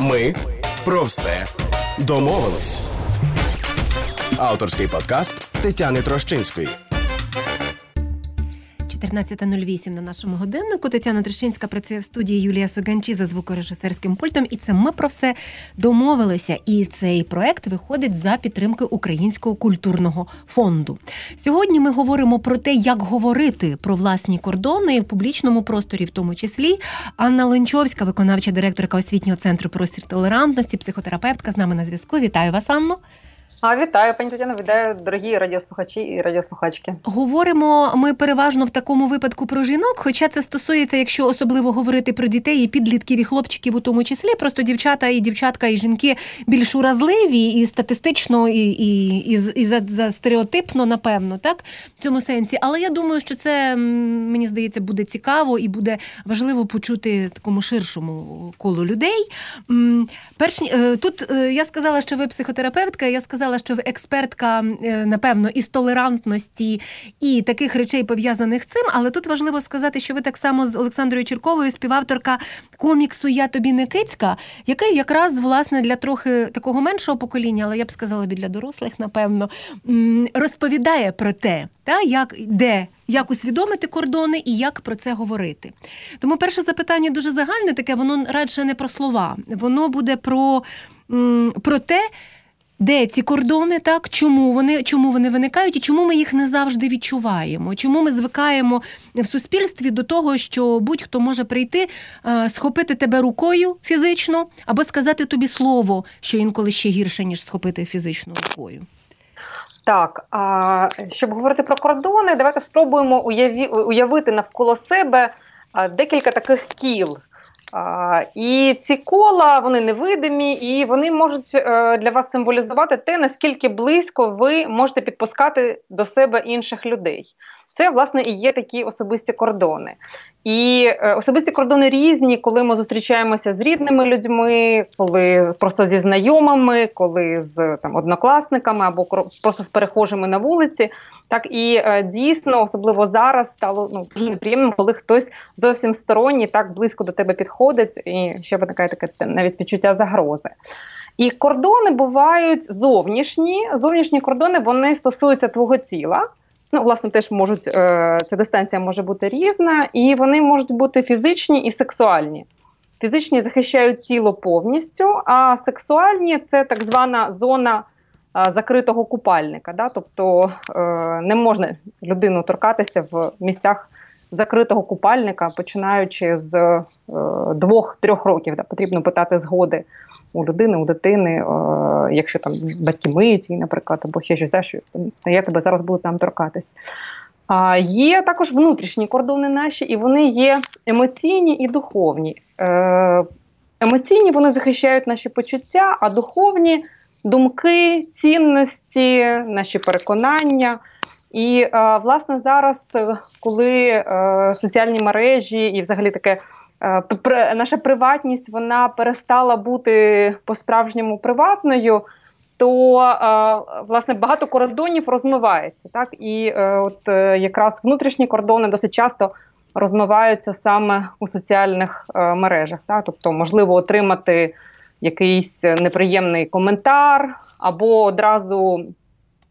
Ми про все домовились. Авторський подкаст Тетяни Трощинської. 14.08 на нашому годиннику. Тетяна Трещинська працює в студії Юлія Суганчі за звукорежисерським пультом. І це ми про все домовилися. І цей проект виходить за підтримки Українського культурного фонду. Сьогодні ми говоримо про те, як говорити про власні кордони в публічному просторі, в тому числі. Анна Ленчовська, виконавча директорка освітнього центру простір толерантності, психотерапевтка з нами на зв'язку. Вітаю вас, Анно. А вітаю, пані Тетяно, вітаю, дорогі радіослухачі і радіослухачки. Говоримо ми переважно в такому випадку про жінок, хоча це стосується, якщо особливо говорити про дітей і підлітків і хлопчиків у тому числі. Просто дівчата і дівчатка, і жінки більш уразливі і статистично, і і, і, і за, за стереотипно, напевно, так в цьому сенсі. Але я думаю, що це мені здається буде цікаво і буде важливо почути такому ширшому колу людей. Перш е, тут е, я сказала, що ви психотерапевтка. Я сказала сказала, що ви експертка, е, напевно, із толерантності і таких речей пов'язаних з цим. Але тут важливо сказати, що ви так само з Олександрою Черковою, співавторка коміксу Я тобі не кицька, який якраз власне для трохи такого меншого покоління, але я б сказала для дорослих, напевно, розповідає про те, та як де. Як усвідомити кордони і як про це говорити? Тому перше запитання дуже загальне, таке воно радше не про слова, воно буде про, про те, де ці кордони, так чому вони чому вони виникають, і чому ми їх не завжди відчуваємо? Чому ми звикаємо в суспільстві до того, що будь-хто може прийти, е, схопити тебе рукою фізично, або сказати тобі слово, що інколи ще гірше ніж схопити фізично рукою? Так, а щоб говорити про кордони, давайте спробуємо уяві, уявити навколо себе декілька таких кіл. А, І ці кола вони невидимі, і вони можуть е, для вас символізувати те, наскільки близько ви можете підпускати до себе інших людей. Це, власне, і є такі особисті кордони. І е, особисті кордони різні, коли ми зустрічаємося з рідними людьми, коли просто зі знайомими, коли з там однокласниками або просто з перехожими на вулиці. Так і е, дійсно, особливо зараз, стало ну дуже неприємно, коли хтось зовсім сторонній так близько до тебе підходить, і ще виникає таке навіть відчуття загрози. І кордони бувають зовнішні. Зовнішні кордони вони стосуються твого тіла. Ну, власне, теж можуть е, ця дистанція може бути різна, і вони можуть бути фізичні і сексуальні. Фізичні захищають тіло повністю, а сексуальні це так звана зона е, закритого купальника. Да? Тобто е, не можна людину торкатися в місцях закритого купальника, починаючи з е, двох-трьох років. Да? Потрібно питати згоди у людини, у дитини, е, якщо там батьки миють наприклад, або ще щось, що я тебе зараз буду там торкатись. А Є також внутрішні кордони наші, і вони є емоційні і духовні. Е, емоційні вони захищають наші почуття, а духовні думки, цінності, наші переконання. І е, власне зараз, коли соціальні мережі і взагалі таке наша приватність вона перестала бути по-справжньому приватною, то е, власне багато кордонів розмивається. Так і е, от якраз внутрішні кордони досить часто розмиваються саме у соціальних мережах. Так? Тобто, можливо, отримати якийсь неприємний коментар, або одразу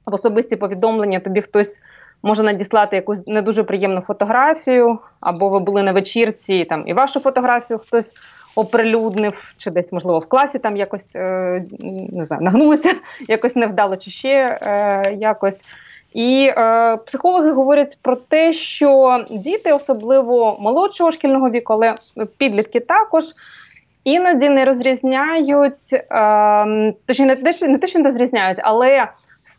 в особисті повідомлення тобі хтось може надіслати якусь не дуже приємну фотографію, або ви були на вечірці, там і вашу фотографію хтось оприлюднив, чи десь, можливо, в класі там якось е, не знаю, нагнулися, якось невдало, чи ще е, якось. І е, психологи говорять про те, що діти, особливо молодшого шкільного віку, але підлітки також. Іноді не розрізняють, е, точніше, не те, що не розрізняють, але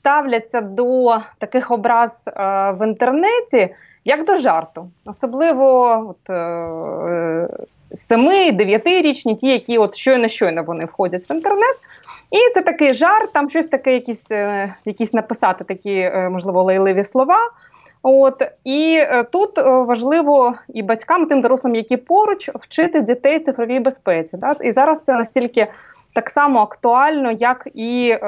ставляться до таких образ е, в інтернеті як до жарту, особливо от, е, семи-дев'ятирічні, ті, які от щойно щойно вони входять в інтернет. І це такий жарт, там щось таке, якісь е, якісь написати такі, е, можливо, лайливі слова. От і е, тут е, важливо і батькам, тим дорослим, які поруч, вчити дітей цифровій безпеці. Да? І зараз це настільки так само актуально, як і е,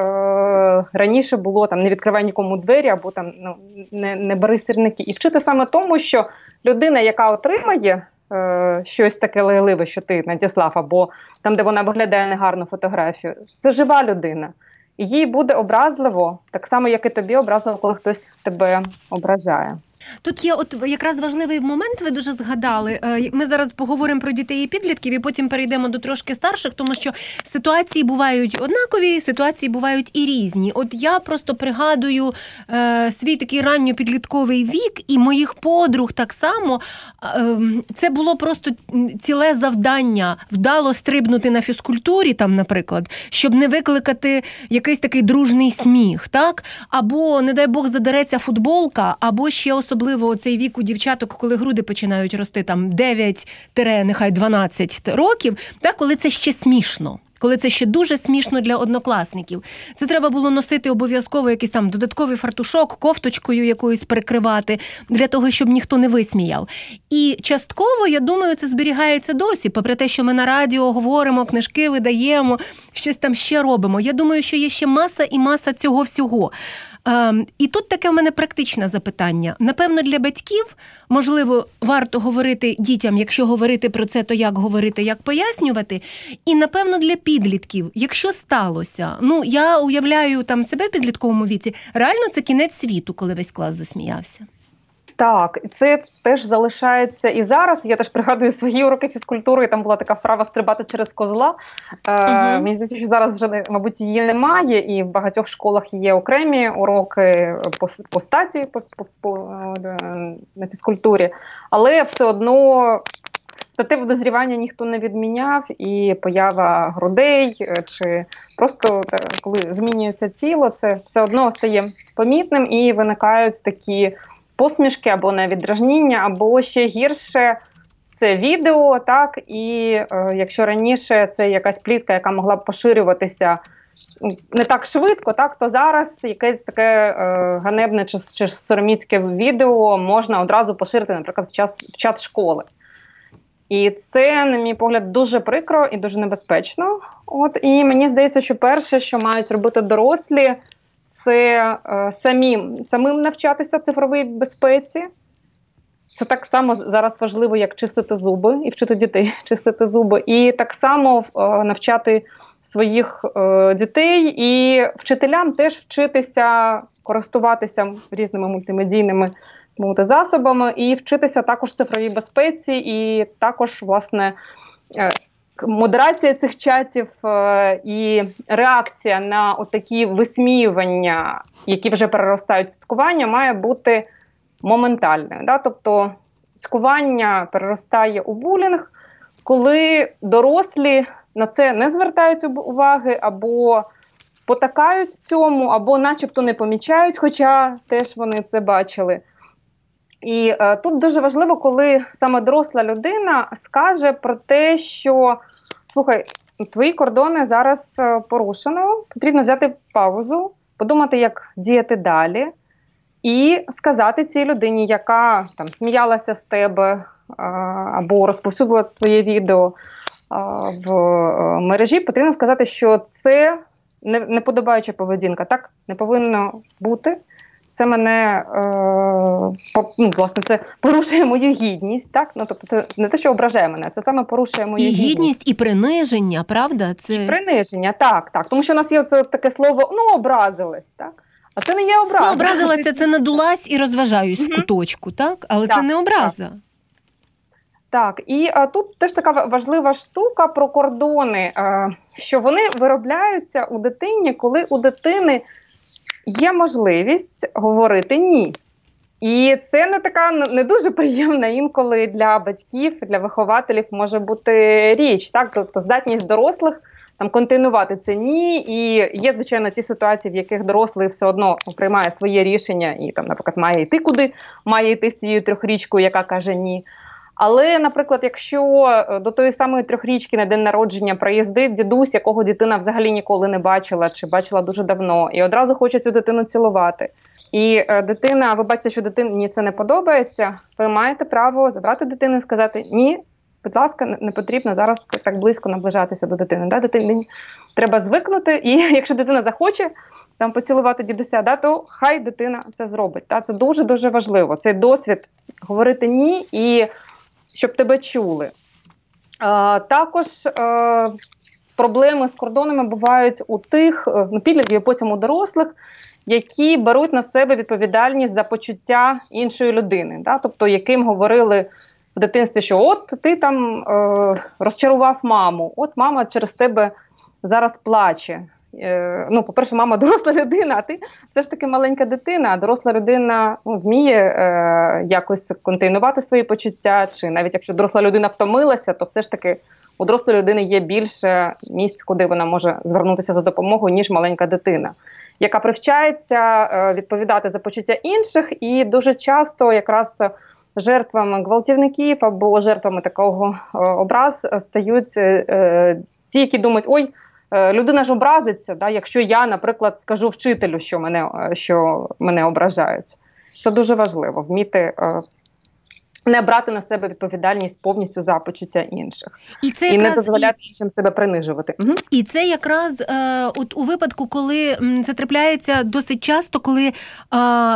раніше було там не відкривай нікому двері або там ну не не бери сірники, і вчити саме тому, що людина, яка отримає е, щось таке лайливе, що ти надіслав, або там, де вона виглядає негарну фотографію. Це жива людина. Їй буде образливо, так само, як і тобі образливо, коли хтось тебе ображає. Тут є от якраз важливий момент, ви дуже згадали. Е, ми зараз поговоримо про дітей і підлітків, і потім перейдемо до трошки старших, тому що ситуації бувають однакові, ситуації бувають і різні. От я просто пригадую е, свій такий ранньопідлітковий вік і моїх подруг так само. Е, це було просто ціле завдання вдало стрибнути на фізкультурі, там, наприклад, щоб не викликати якийсь такий дружний сміх, так? Або, не дай Бог, задереться футболка, або ще особливо особливо цей вік у дівчаток, коли груди починають рости там 9 нехай 12 років, так, коли це ще смішно. Коли це ще дуже смішно для однокласників, це треба було носити обов'язково якийсь там додатковий фартушок, кофточкою якоюсь перекривати для того, щоб ніхто не висміяв. І частково, я думаю, це зберігається досі, попри те, що ми на радіо говоримо, книжки видаємо, щось там ще робимо. Я думаю, що є ще маса і маса цього всього. Ем, і тут таке в мене практичне запитання. Напевно, для батьків можливо варто говорити дітям, якщо говорити про це, то як говорити, як пояснювати. І напевно для підлітків, якщо сталося, ну я уявляю там себе в підлітковому віці, реально це кінець світу, коли весь клас засміявся. Так, це теж залишається і зараз. Я теж пригадую свої уроки фізкультури. Там була така вправа стрибати через козла. Е, uh Мені здається, що зараз вже мабуть її немає, і в багатьох школах є окремі уроки по, по статі по, по, по, е, на фізкультурі, але все одно. Стативе дозрівання ніхто не відміняв, і поява грудей, е, чи просто коли змінюється тіло, це все одно стає помітним і виникають такі посмішки або навіть дражніння, або ще гірше. Це відео, так, і е, якщо раніше це якась плітка, яка могла б поширюватися не так швидко, так, то зараз якесь таке е, ганебне чи, чи сороміцьке відео можна одразу поширити, наприклад, в час в чат школи. І це, на мій погляд, дуже прикро і дуже небезпечно. От І мені здається, що перше, що мають робити дорослі, це е, самим самим навчатися цифровій безпеці. Це так само зараз важливо, як чистити зуби і вчити дітей чистити зуби, і так само е, навчати своїх е, дітей і вчителям теж вчитися користуватися різними мультимедійними засобами і вчитися також цифровій безпеці, і також власне. Модерація цих чатів е, і реакція на такі висміювання, які вже переростають в цькування, має бути моментальною. Да? Тобто цькування переростає у булінг, коли дорослі на це не звертають уваги або потакають цьому, або начебто не помічають, хоча теж вони це бачили. І е, тут дуже важливо, коли саме доросла людина скаже про те, що слухай, твої кордони зараз е, порушено, потрібно взяти паузу, подумати, як діяти далі, і сказати цій людині, яка там сміялася з тебе або розповсюдила твоє відео в е, мережі, потрібно сказати, що це неподобаюча поведінка. Так не повинно бути це мене е, ну, власне це порушує мою гідність. Так, ну тобто, це не те, що ображає мене, це саме порушує мою і гідність. гідність і приниження, правда? Це і приниження, так, так. Тому що у нас є це таке слово ну образилась, так. А це не є образа. Ну, образилася, це надулась і розважаюсь в куточку, так? Але так, це не образа. Так. Так, і а, тут теж така важлива штука про кордони, а, що вони виробляються у дитині, коли у дитини є можливість говорити ні. І це не така не дуже приємна інколи для батьків, для вихователів може бути річ. Так, тобто здатність дорослих там континувати це ні. І є, звичайно, ті ситуації, в яких дорослий все одно приймає своє рішення і там, наприклад, має йти куди, має йти з цією трьохрічкою, яка каже ні. Але, наприклад, якщо е, до тої самої трьохрічки на день народження приїздить дідусь, якого дитина взагалі ніколи не бачила чи бачила дуже давно, і одразу хоче цю дитину цілувати. І е, дитина, ви бачите, що дитині це не подобається. Ви маєте право забрати дитину і сказати Ні, будь ласка, не потрібно зараз так близько наближатися до дитини. Да? Дитині треба звикнути, і якщо дитина захоче там поцілувати дідуся, да, то хай дитина це зробить. Да? Це дуже дуже важливо. Цей досвід говорити ні і щоб тебе чули. Також проблеми з кордонами бувають у тих ну, підлітків, потім у дорослих, які беруть на себе відповідальність за почуття іншої людини, да? тобто яким говорили в дитинстві, що от ти там е, розчарував маму, от мама через тебе зараз плаче. Е, ну, По-перше, мама доросла людина, а ти все ж таки маленька дитина, а доросла людина ну, вміє е, якось контейнувати свої почуття, чи навіть якщо доросла людина втомилася, то все ж таки у дорослої людини є більше місць, куди вона може звернутися за допомогою, ніж маленька дитина, яка привчається е, відповідати за почуття інших, і дуже часто якраз жертвами гвалтівників або жертвами такого е, образ стають е, е, ті, які думають, ой. Людина ж образиться, да, якщо я, наприклад, скажу вчителю, що мене що мене ображають. Це дуже важливо вміти не брати на себе відповідальність повністю за почуття інших і це і не дозволяти і... іншим себе принижувати. Угу. І це якраз е, от у випадку, коли це трапляється досить часто, коли е,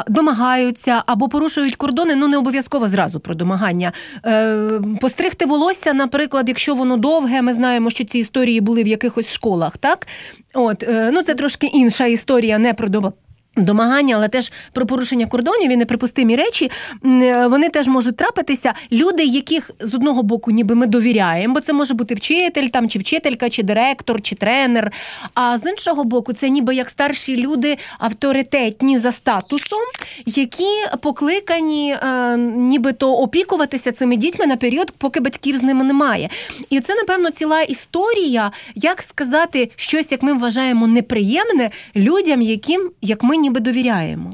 домагаються або порушують кордони, ну не обов'язково зразу про домагання. Е, Постригти волосся, наприклад, якщо воно довге, ми знаємо, що ці історії були в якихось школах, так от е, ну це трошки інша історія, не про домагання. Домагання, але теж про порушення кордонів і неприпустимі речі, е, вони теж можуть трапитися. Люди, яких з одного боку ніби ми довіряємо, бо це може бути вчитель, там чи вчителька, чи директор, чи тренер. А з іншого боку, це ніби як старші люди авторитетні за статусом, які покликані е, нібито опікуватися цими дітьми на період, поки батьків з ними немає. І це, напевно, ціла історія, як сказати щось, як ми вважаємо неприємне людям, яким як ми ніби довіряємо.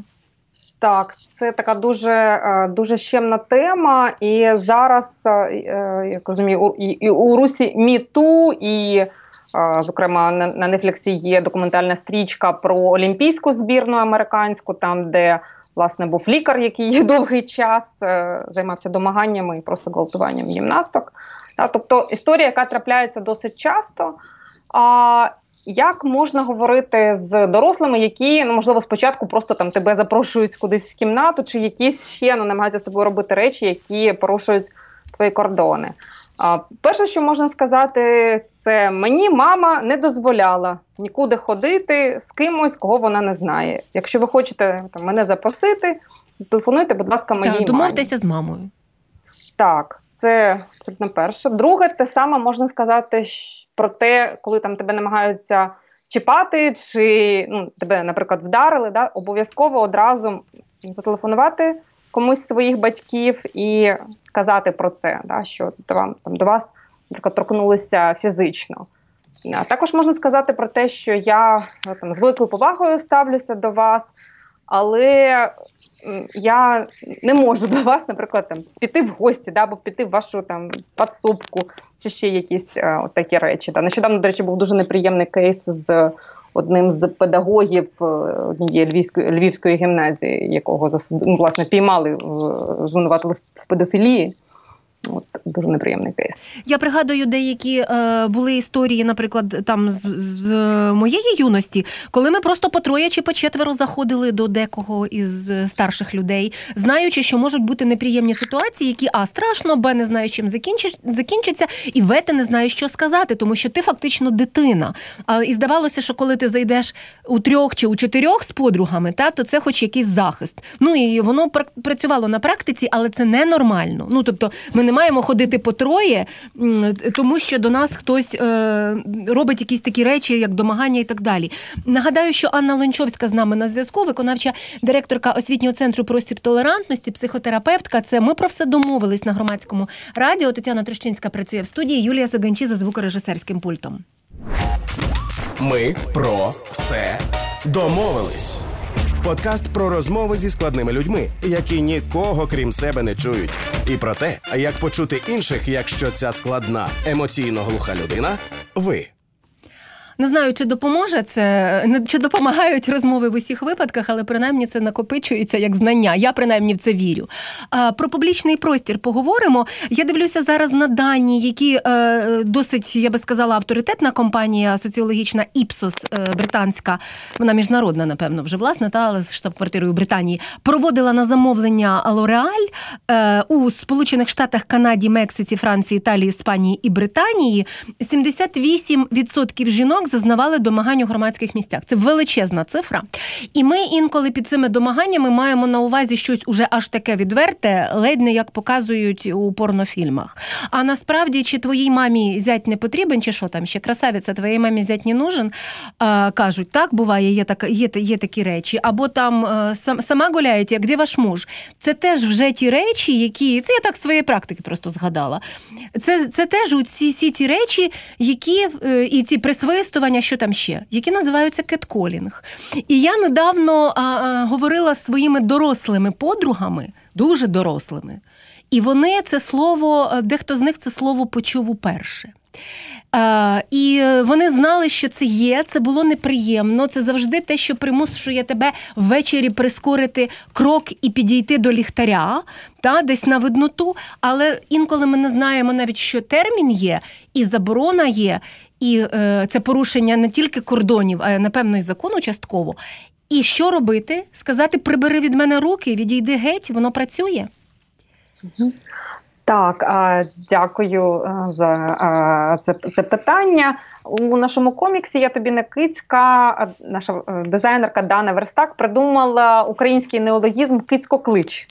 Так, це така дуже е, дуже щемна тема, і зараз е, е, як розумію, і, у Русі міту, і зокрема на Нефліксі є документальна стрічка про олімпійську збірну американську, там де власне був лікар, який довгий час займався домаганнями і просто гвалтуванням гімнасток. Тобто історія, яка трапляється досить часто. Як можна говорити з дорослими, які ну можливо спочатку просто там тебе запрошують кудись в кімнату, чи якісь ще ну, намагаються з тобою робити речі, які порушують твої кордони? А, Перше, що можна сказати, це мені мама не дозволяла нікуди ходити з кимось, кого вона не знає. Якщо ви хочете там, мене запросити, зателефонуйте, будь ласка, моїй Так, домовтеся з мамою. Так, це абсолютно перше. Друге, те саме можна сказати про те, коли там тебе намагаються чіпати, чи ну, тебе, наприклад, вдарили, да, обов'язково одразу зателефонувати комусь своїх батьків і сказати про це, да, що вам там до вас, наприклад, торкнулися фізично. А також можна сказати про те, що я там з великою повагою ставлюся до вас, але я не можу до вас, наприклад, там піти в гості, да, або піти в вашу там подсобку, чи ще якісь е, от такі речі. Да. Нещодавно, до речі, був дуже неприємний кейс з одним з педагогів е, однієї львівської львівської гімназії, якого засуд... ну, власне піймали звинуватили в педофілії. От дуже неприємний кейс. Я пригадую деякі е, були історії, наприклад, там з, з моєї юності, коли ми просто по троє чи по четверо заходили до декого із старших людей, знаючи, що можуть бути неприємні ситуації, які а страшно, б не знаєш, чим закінчиться, і в ти не знаєш, що сказати, тому що ти фактично дитина. А і здавалося, що коли ти зайдеш у трьох чи у чотирьох з подругами, та то це хоч якийсь захист. Ну і воно працювало на практиці, але це ненормально. Ну тобто, ми не не маємо ходити по троє, тому що до нас хтось е, робить якісь такі речі, як домагання і так далі. Нагадаю, що Анна Ленчовська з нами на зв'язку, виконавча директорка освітнього центру простір толерантності, психотерапевтка. Це ми про все домовились на громадському радіо. Тетяна Трощинська працює в студії. Юлія Саганчі за звукорежисерським пультом. Ми про все домовились. Подкаст про розмови зі складними людьми, які нікого крім себе не чують, і про те, як почути інших, якщо ця складна емоційно глуха людина, ви. Не знаю, чи допоможе це, чи допомагають розмови в усіх випадках, але принаймні це накопичується як знання. Я принаймні в це вірю. Про публічний простір поговоримо. Я дивлюся зараз на дані, які е, досить, я би сказала, авторитетна компанія соціологічна Іпсос е, британська, вона міжнародна, напевно, вже власне, та але з штаб-квартирою Британії проводила на замовлення Лореаль у Сполучених Штатах, Канаді, Мексиці, Франції, Італії, Іспанії і Британії. 78% жінок зазнавали домагань у громадських місцях. Це величезна цифра. І ми інколи під цими домаганнями маємо на увазі щось уже аж таке відверте, ледь не як показують у порнофільмах. А насправді, чи твоїй мамі зять не потрібен, чи що там ще красавиця, твоїй мамі зять не нужен, кажуть, так буває, є так, є, є такі речі. Або там е, сам, сама гуляєте, де ваш муж? Це теж вже ті речі, які це я так своєї практики просто згадала. Це це теж всі ці речі, які е, і ці присвистування, що там ще, які називаються кетколінг. І я недавно а, а, говорила з своїми дорослими подругами, дуже дорослими. І вони це слово, е, дехто з них це слово почув уперше. Uh, і вони знали, що це є, це було неприємно. Це завжди те, що примушує тебе ввечері прискорити крок і підійти до ліхтаря, та десь на видноту. Але інколи ми не знаємо навіть, що термін є, і заборона є, і е, це порушення не тільки кордонів, а напевно і закону частково. І що робити? Сказати: прибери від мене руки, відійди геть, воно працює. Так, дякую е, за це це питання. У нашому коміксі я тобі не кицька, наша е, дизайнерка Дана Верстак придумала український неологізм кицько-клич.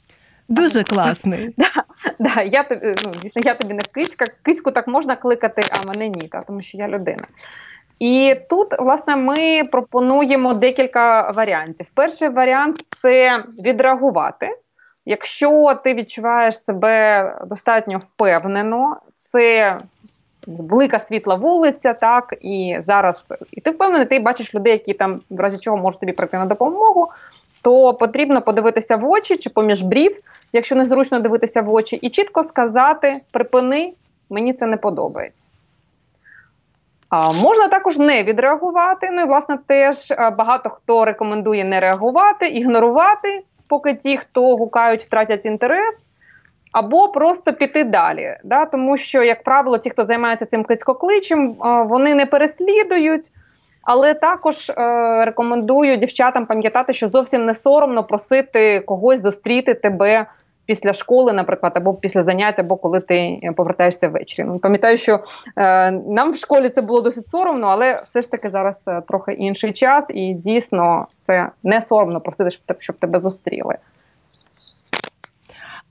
Дуже класний. Да, да, я тобі, ну, дійсно, я тобі не кицька. Кицьку так можна кликати, а мене ні, тому що я людина. І тут, власне, ми пропонуємо декілька варіантів. Перший варіант це відреагувати. Якщо ти відчуваєш себе достатньо впевнено, це велика світла вулиця, так і зараз і ти впевнений, ти бачиш людей, які там в разі чого можуть тобі прийти на допомогу. То потрібно подивитися в очі чи поміж брів, якщо незручно дивитися в очі, і чітко сказати: припини, мені це не подобається. А, Можна також не відреагувати. Ну і власне теж багато хто рекомендує не реагувати, ігнорувати поки ті, хто гукають, втратять інтерес, або просто піти далі. Да? Тому що, як правило, ті, хто займається цим кицькокличем, е, вони не переслідують. Але також е, рекомендую дівчатам пам'ятати, що зовсім не соромно просити когось зустріти тебе після школи, наприклад, або після занять, або коли ти повертаєшся ввечері. Ну, Пам'ятаю, що е, нам в школі це було досить соромно, але все ж таки зараз е, трохи інший час, і дійсно це не соромно просити, щоб, щоб тебе зустріли.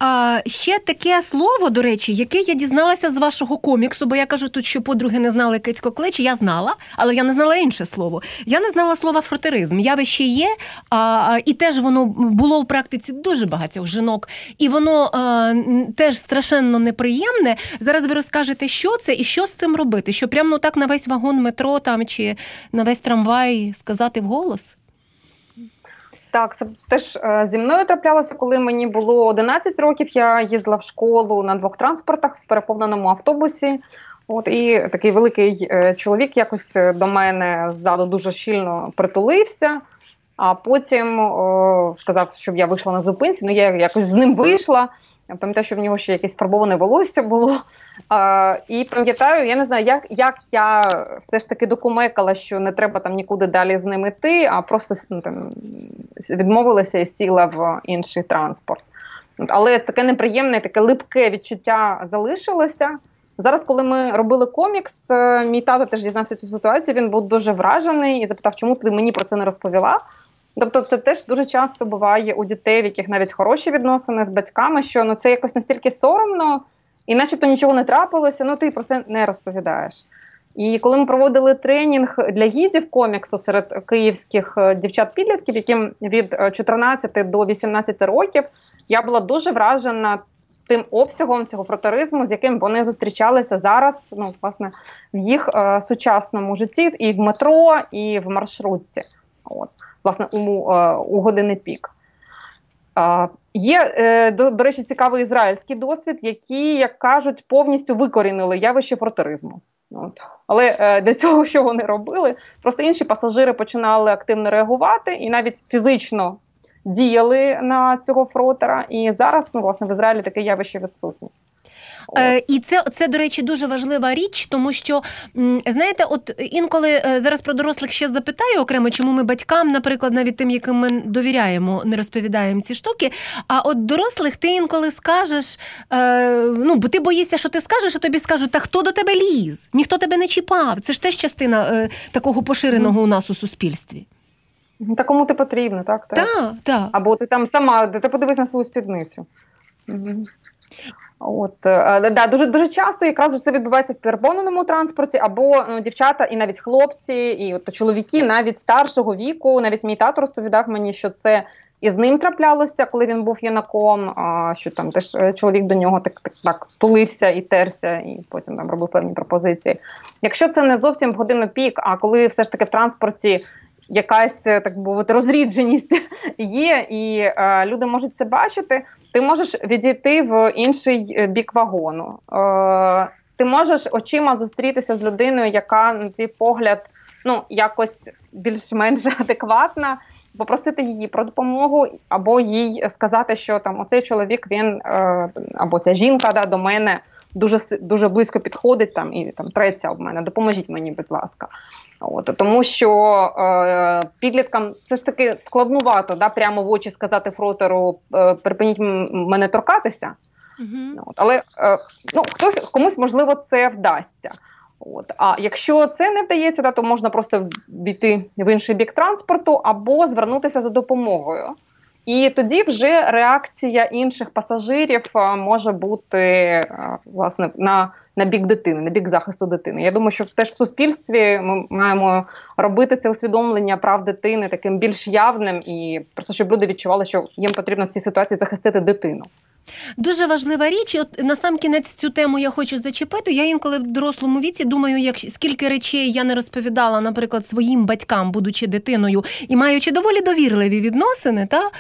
А ще таке слово, до речі, яке я дізналася з вашого коміксу, бо я кажу тут, що подруги не знали кицько клич. Я знала, але я не знала інше слово. Я не знала слова фротеризм. Явище є, а, і теж воно було в практиці дуже багатьох жінок, і воно а, теж страшенно неприємне. Зараз ви розкажете, що це і що з цим робити. Що прямо так на весь вагон метро там чи на весь трамвай сказати вголос? Так, це теж е, зі мною траплялося, коли мені було 11 років. Я їздила в школу на двох транспортах в переповненому автобусі. От і такий великий е, чоловік якось е, до мене ззаду дуже щільно притулився, а потім о, сказав, щоб я вийшла на зупинці. Ну я якось з ним вийшла. Пам'ятаю, що в нього ще якесь фарбоване волосся було. А, І пам'ятаю, я не знаю, як як я все ж таки докумекала, що не треба там нікуди далі з ним йти, а просто ну, там, відмовилася і сіла в інший транспорт. Але таке неприємне, таке липке відчуття залишилося. Зараз, коли ми робили комікс, е, мій тато теж дізнався цю ситуацію. Він був дуже вражений і запитав, чому ти мені про це не розповіла. Тобто, це теж дуже часто буває у дітей, в яких навіть хороші відносини з батьками, що ну це якось настільки соромно, і начебто нічого не трапилося, ну ти про це не розповідаєш. І коли ми проводили тренінг для гідів коміксу серед київських е, дівчат-підлітків, яким від 14 е, до 18 років, я була дуже вражена тим обсягом цього фротеризму, з яким вони зустрічалися зараз, ну власне, в їх е, сучасному житті, і в метро, і в маршрутці. От власне у, е, у години пік. Є, е, до, до речі, цікавий ізраїльський досвід, які, як кажуть, повністю викорінили явище фронтеризму. От. Але е, для цього, що вони робили, просто інші пасажири починали активно реагувати і навіть фізично діяли на цього фротера. І зараз ну, власне в Ізраїлі таке явище відсутнє. Е, І це, це, до речі, дуже важлива річ, тому що знаєте, от інколи е, зараз про дорослих ще запитаю окремо, чому ми батькам, наприклад, навіть тим, яким ми довіряємо, не розповідаємо ці штуки. А от дорослих ти інколи скажеш, е, ну бо ти боїшся, що ти скажеш, а тобі скажуть, та хто до тебе ліз? Ніхто тебе не чіпав. Це ж теж частина е, такого поширеного у нас у суспільстві. Та кому ти потрібно, так? Так, так. Та. Або ти там сама, ти подивись на свою спідницю. От е, да, дуже дуже часто якраз це відбувається в переповненому транспорті, або ну, дівчата, і навіть хлопці, і от чоловіки навіть старшого віку. Навіть мій тато розповідав мені, що це і з ним траплялося, коли він був юнаком. А що там теж е, чоловік до нього так так так тулився і терся, і потім там робив певні пропозиції. Якщо це не зовсім в годину пік, а коли все ж таки в транспорті якась е, так мовити розрідженість є, і е, люди можуть це бачити. Ти можеш відійти в інший е, бік вагону. Е, Ти можеш очима зустрітися з людиною, яка на твій погляд ну якось більш-менш адекватна. Попросити її про допомогу, або їй сказати, що там оцей чоловік він е, або ця жінка да, до мене дуже дуже близько підходить там і там треться об мене. Допоможіть мені, будь ласка. От, Тому що е, підліткам це ж таки складнувато да, прямо в очі сказати фротеру е, припиніть мене торкатися. Угу. От, Але е, ну, хтось комусь можливо це вдасться. От. А якщо це не вдається, да, то можна просто війти в інший бік транспорту або звернутися за допомогою. І тоді вже реакція інших пасажирів може бути власне на на бік дитини, на бік захисту дитини. Я думаю, що теж в суспільстві ми маємо робити це усвідомлення прав дитини таким більш явним, і просто щоб люди відчували, що їм потрібно в цій ситуації захистити дитину. Дуже важлива річ. От на сам кінець цю тему я хочу зачепити. Я інколи в дорослому віці думаю, як скільки речей я не розповідала, наприклад, своїм батькам, будучи дитиною і маючи доволі довірливі відносини, та.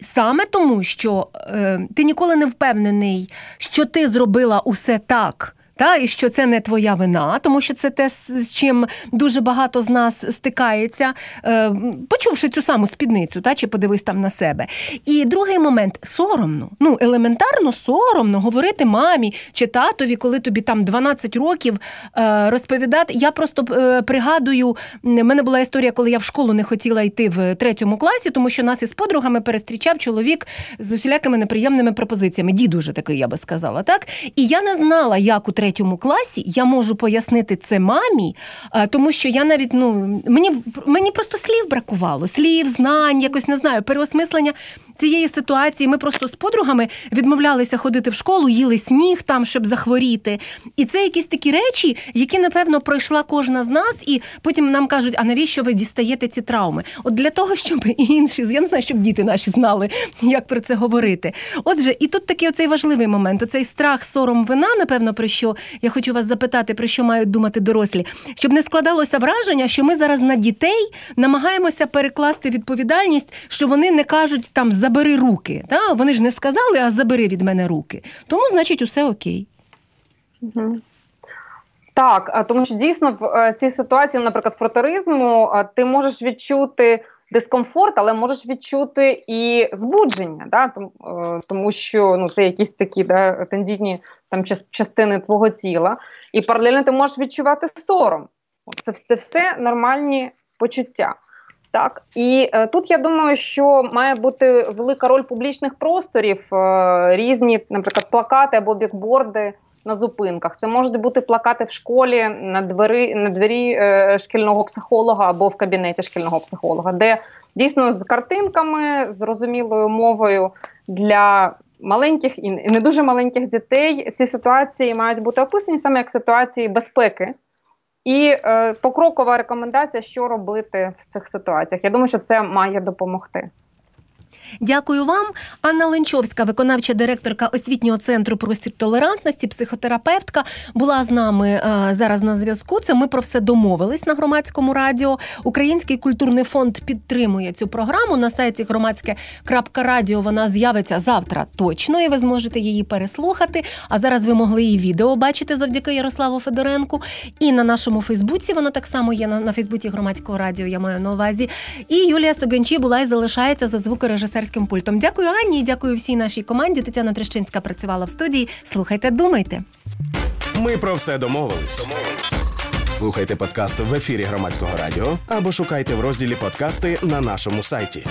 Саме тому, що е, ти ніколи не впевнений, що ти зробила усе так, та і що це не твоя вина, тому що це те, з чим дуже багато з нас стикається, е, почувши цю саму спідницю, та чи подивись там на себе. І другий момент соромно. Ну, елементарно соромно говорити мамі чи татові, коли тобі там 12 років е, розповідати. Я просто е, пригадую, в мене була історія, коли я в школу не хотіла йти в третьому класі, тому що нас із подругами перестрічав чоловік з усілякими неприємними пропозиціями. Дід уже такий, я би сказала, так? І я не знала, як у третьому третьому класі я можу пояснити це мамі, тому що я навіть ну мені мені просто слів бракувало, слів, знань, якось не знаю, переосмислення цієї ситуації. Ми просто з подругами відмовлялися ходити в школу, їли сніг там, щоб захворіти. І це якісь такі речі, які напевно пройшла кожна з нас, і потім нам кажуть, а навіщо ви дістаєте ці травми? От для того, щоб інші я не знаю, щоб діти наші знали, як про це говорити. Отже, і тут такий оцей важливий момент: оцей страх, сором, вина, напевно, про що я хочу вас запитати, про що мають думати дорослі, щоб не складалося враження, що ми зараз на дітей намагаємося перекласти відповідальність, що вони не кажуть там забери руки. Та? Вони ж не сказали, а забери від мене руки. Тому, значить, усе окей. Так, тому що дійсно в е, цій ситуації, наприклад, фротеризму, ти можеш відчути дискомфорт, але можеш відчути і збудження, да? тому що ну, це якісь такі да, тендітні там частини твого тіла, і паралельно ти можеш відчувати сором. Це, це все нормальні почуття. Так, і е, тут я думаю, що має бути велика роль публічних просторів, е, різні, наприклад, плакати або бікборди на зупинках. Це можуть бути плакати в школі на двері на двері е, шкільного психолога або в кабінеті шкільного психолога, де дійсно з картинками, зрозумілою мовою для маленьких і не дуже маленьких дітей ці ситуації мають бути описані саме як ситуації безпеки. І е, покрокова рекомендація, що робити в цих ситуаціях. Я думаю, що це має допомогти. Дякую вам. Анна Ленчовська, виконавча директорка освітнього центру простір толерантності, психотерапевтка, була з нами е, зараз на зв'язку. Це ми про все домовились на громадському радіо. Український культурний фонд підтримує цю програму. На сайті громадське.радіо вона з'явиться завтра точно, і ви зможете її переслухати. А зараз ви могли і відео бачити завдяки Ярославу Федоренку. І на нашому Фейсбуці вона так само є на, на Фейсбуці громадського радіо. Я маю на увазі. І Юлія Согенчі була і залишається за звукорежисерським пультом. Дякую, Анні, і дякую всій нашій команді. Тетяна Трещинська працювала в студії. Слухайте, думайте. Ми про все домовились. Слухайте подкаст в ефірі громадського радіо або шукайте в розділі подкасти на нашому сайті.